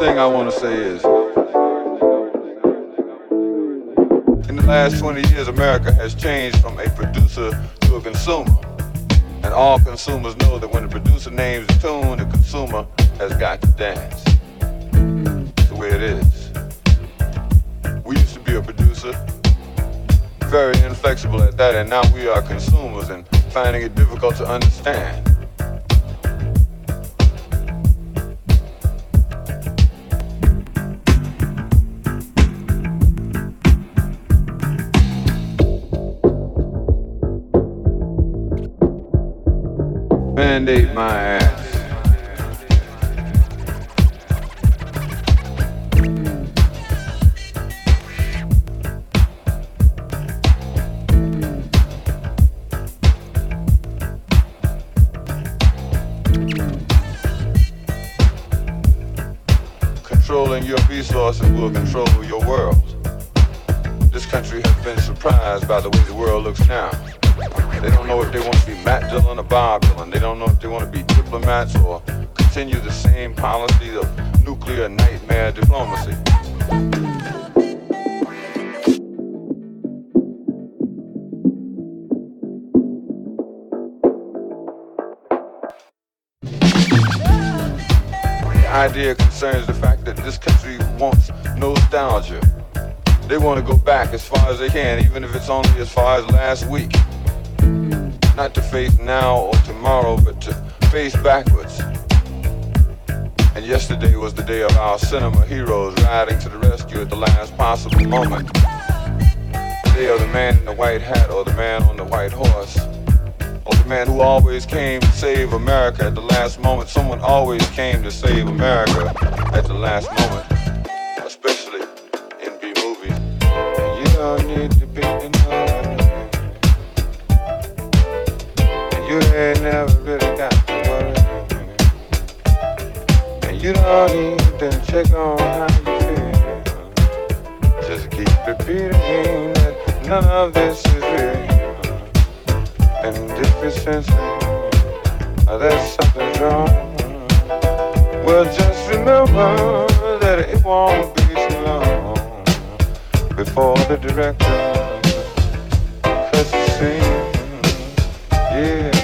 thing I want to say is in the last 20 years, America has changed from a producer to a consumer. And all consumers know that when the producer names a tune, the consumer has got to dance. That's the way it is. We used to be a producer, very inflexible at that, and now we are consumers and finding it difficult to understand. Mandate my ass. Controlling your resources will control your world. This country has been surprised by the way the world looks now. Dillon or Bob Dylan. They don't know if they want to be diplomats or continue the same policy of nuclear nightmare diplomacy. The idea concerns the fact that this country wants nostalgia. They want to go back as far as they can, even if it's only as far as last week. Not to face now or tomorrow, but to face backwards. And yesterday was the day of our cinema heroes riding to the rescue at the last possible moment. The day of the man in the white hat or the man on the white horse. Or the man who always came to save America at the last moment. Someone always came to save America at the last moment. Ain't never really got to worry. And you don't to check on how you feel. Just keep repeating that none of this is real. And if you're sensing oh, that something's wrong, well, just remember that it won't be so long before the director cuts the scene. Yeah.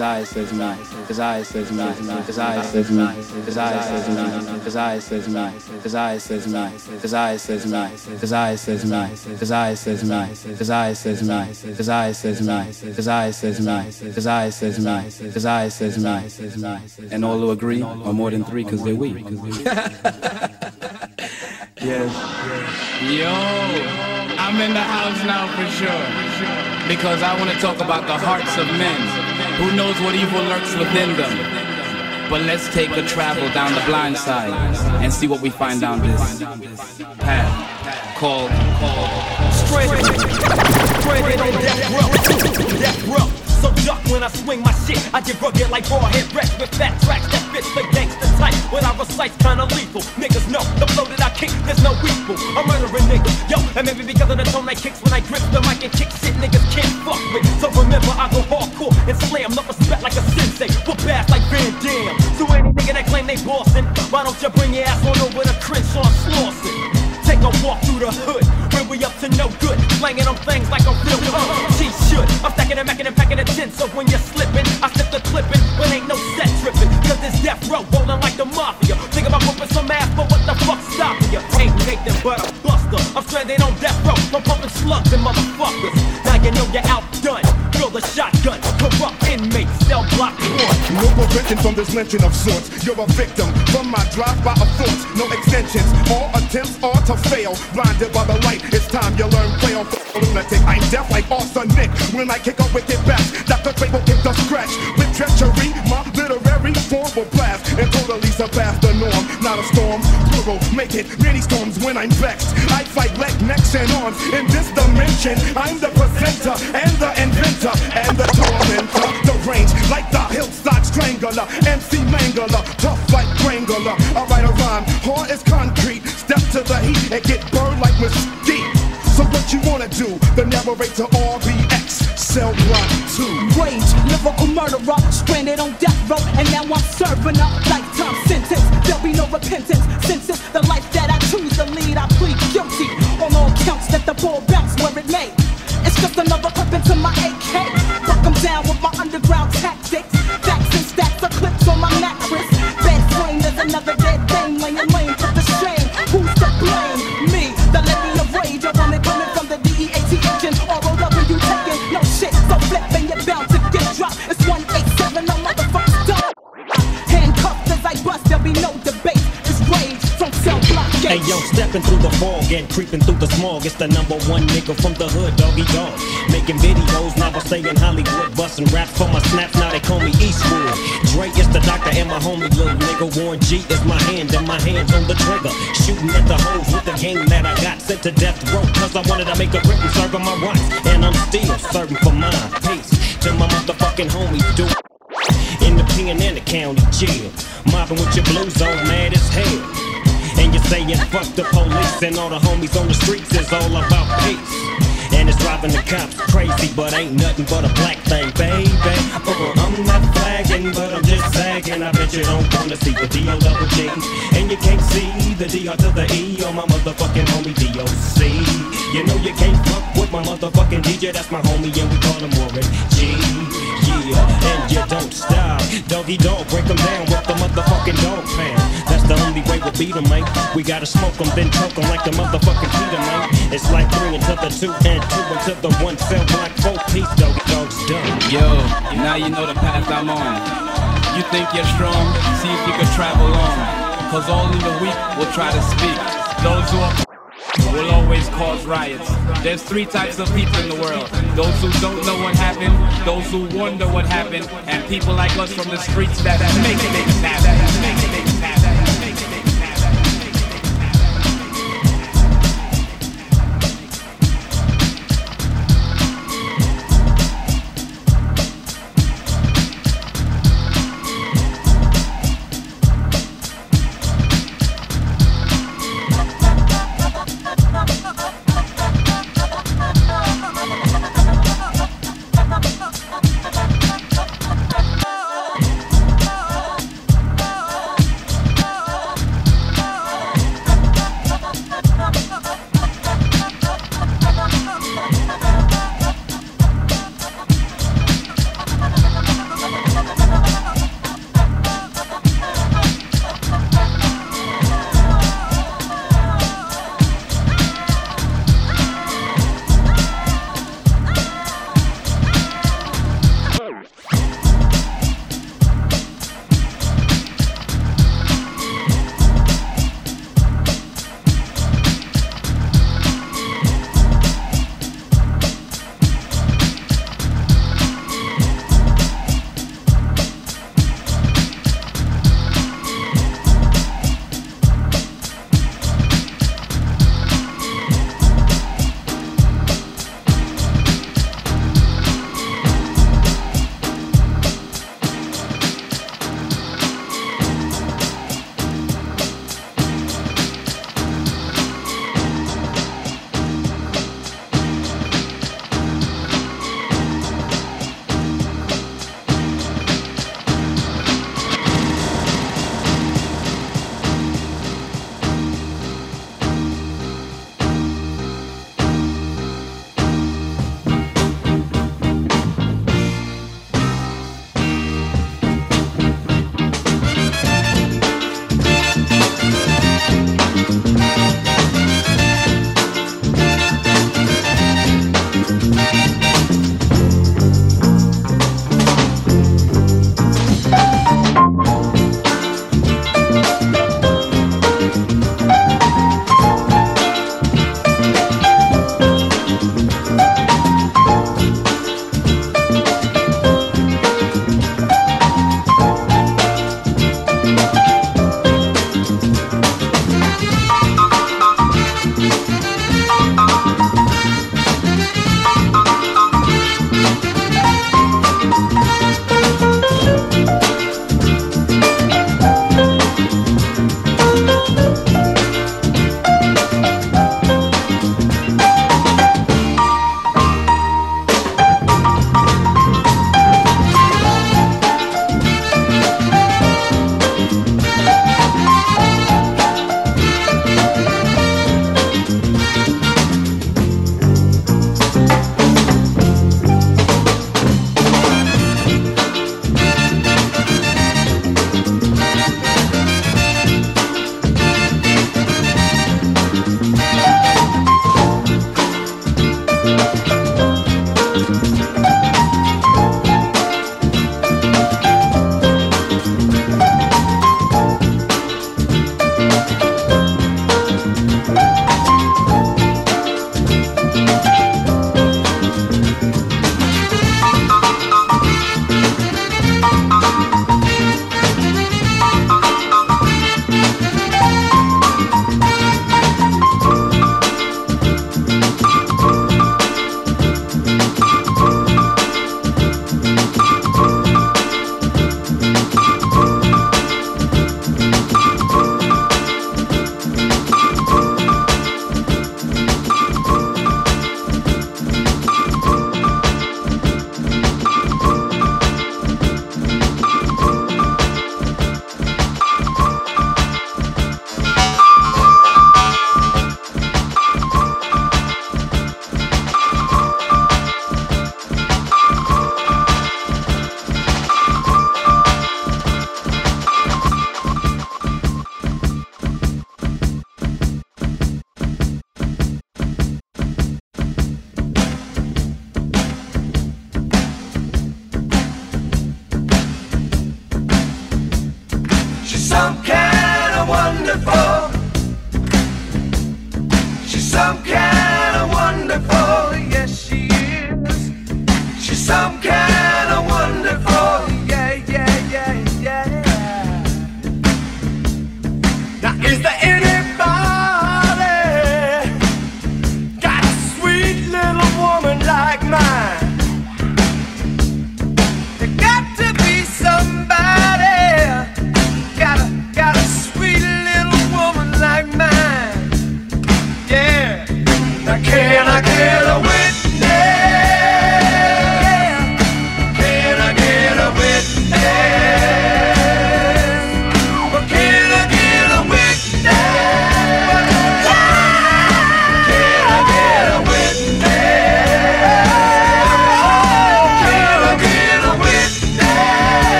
Me, desire says me, desire says me, desire says me, desire says me, desire says me, desire says me, desire says me, desire says me, desire says me, desire says me, desire says me, desire says me, desire says me, desire says me, and all who agree are more than three because they're weak. yes. Yo, I'm in the house now for sure because I want to talk about the hearts of men. Who knows what evil lurks within them? But let's take a travel down the blind side and see what we find down this path called, called straight, straight. So duck when I swing my shit. I get rugged like Rawhead Rex with fat tracks that fit the gangster type. When I recite, kinda lethal. Niggas know the flow that I kick, there's no equal. I'm murdering niggas, yo, and maybe because of the tone I kicks when I grip the mic and kick shit niggas can't fuck with. So remember, I go hardcore and slam, no respect like a sensei. Whoop ass like Van Damme. So any nigga that claim they bossin', why don't you bring your ass on over to Crenshaw Slauson? A walk through the hood where we up to no good. Slanging on things like a real uh, she should. I'm stacking and macking and packing a tin, so when you're slipping, I slip the clipping, but ain't no set tripping. Cause this death row rolling like the mafia. Think about whooping some ass, but what the fuck stopping you? Ain't Nathan but a buster. I'm stranded on death row, I'm pumping slugs and motherfuckers. Now you know you're outdone. Feel the shotgun, corrupt block one. No prevention from this lynching of sorts. You're a victim from my drive-by of thoughts. No extensions, all attempts are to fail. Blinded by the light, it's time you learn on lunatic. I'm deaf like Arthur Nick when I kick a wicked back. Dr. Dre will get the scratch with treachery. Not a storm, plural, make it many storms when I'm vexed. I fight leg, necks, and arms in this dimension. I'm the presenter and the inventor and the tormentor. The range like the hillside strangler, MC Mangler, tough like Wrangler. I write a rhyme, hard as concrete. Step to the heat and get burned like mesquite. So what you wanna do? The narrator RBX, cell block 2. Rage, lyrical murderer, stranded on death row, and now I'm serving a lifetime repentance. Sin Hey yo, stepping through the fog and creeping through the smog. It's the number one nigga from the hood, Doggy Dogg. Making videos, now I stay in Hollywood. Busting raps for my snaps, now they call me Eastwood. Dre is the doctor and my homie little nigga. Warren G is my hand and my hands on the trigger. Shooting at the hoes with the game that I got sent to death row. Cause I wanted to make a grip and serve my rights. And I'm still serving for mine. Peace to my motherfucking homies, dude. In the pen and the county jail. Mobbing with your blues on, mad as hell. And you're saying fuck the police and all the homies on the streets is all about peace. And it's driving the cops crazy, but ain't nothing but a black thing, baby. Uh, I'm not flagging, but I'm just sagging. I bet you don't wanna see the D O double G. And you can't see the D R to the E on my motherfucking homie DOC. You know you can't fuck with my motherfucking DJ, that's my homie, and we call him Warren G. Yeah, and you don't stop. Doggy Dogg, break 'em down with the motherfucking Dogg Pound. That's the only way we'll beat 'em, mate. We gotta smoke 'em, then choke 'em like the motherfucking Peter, mate. It's like three into the two and two into the one cell block, four piece, Doggy Dogg's done. Yo, now you know the path I'm on. You think you're strong? See if you can travel on. Cause all in the weak will try to speak. Those who are will always cause riots. There's three types of people in the world. Those who don't know what happened, those who wonder what happened, and people like us from the streets that make things happen.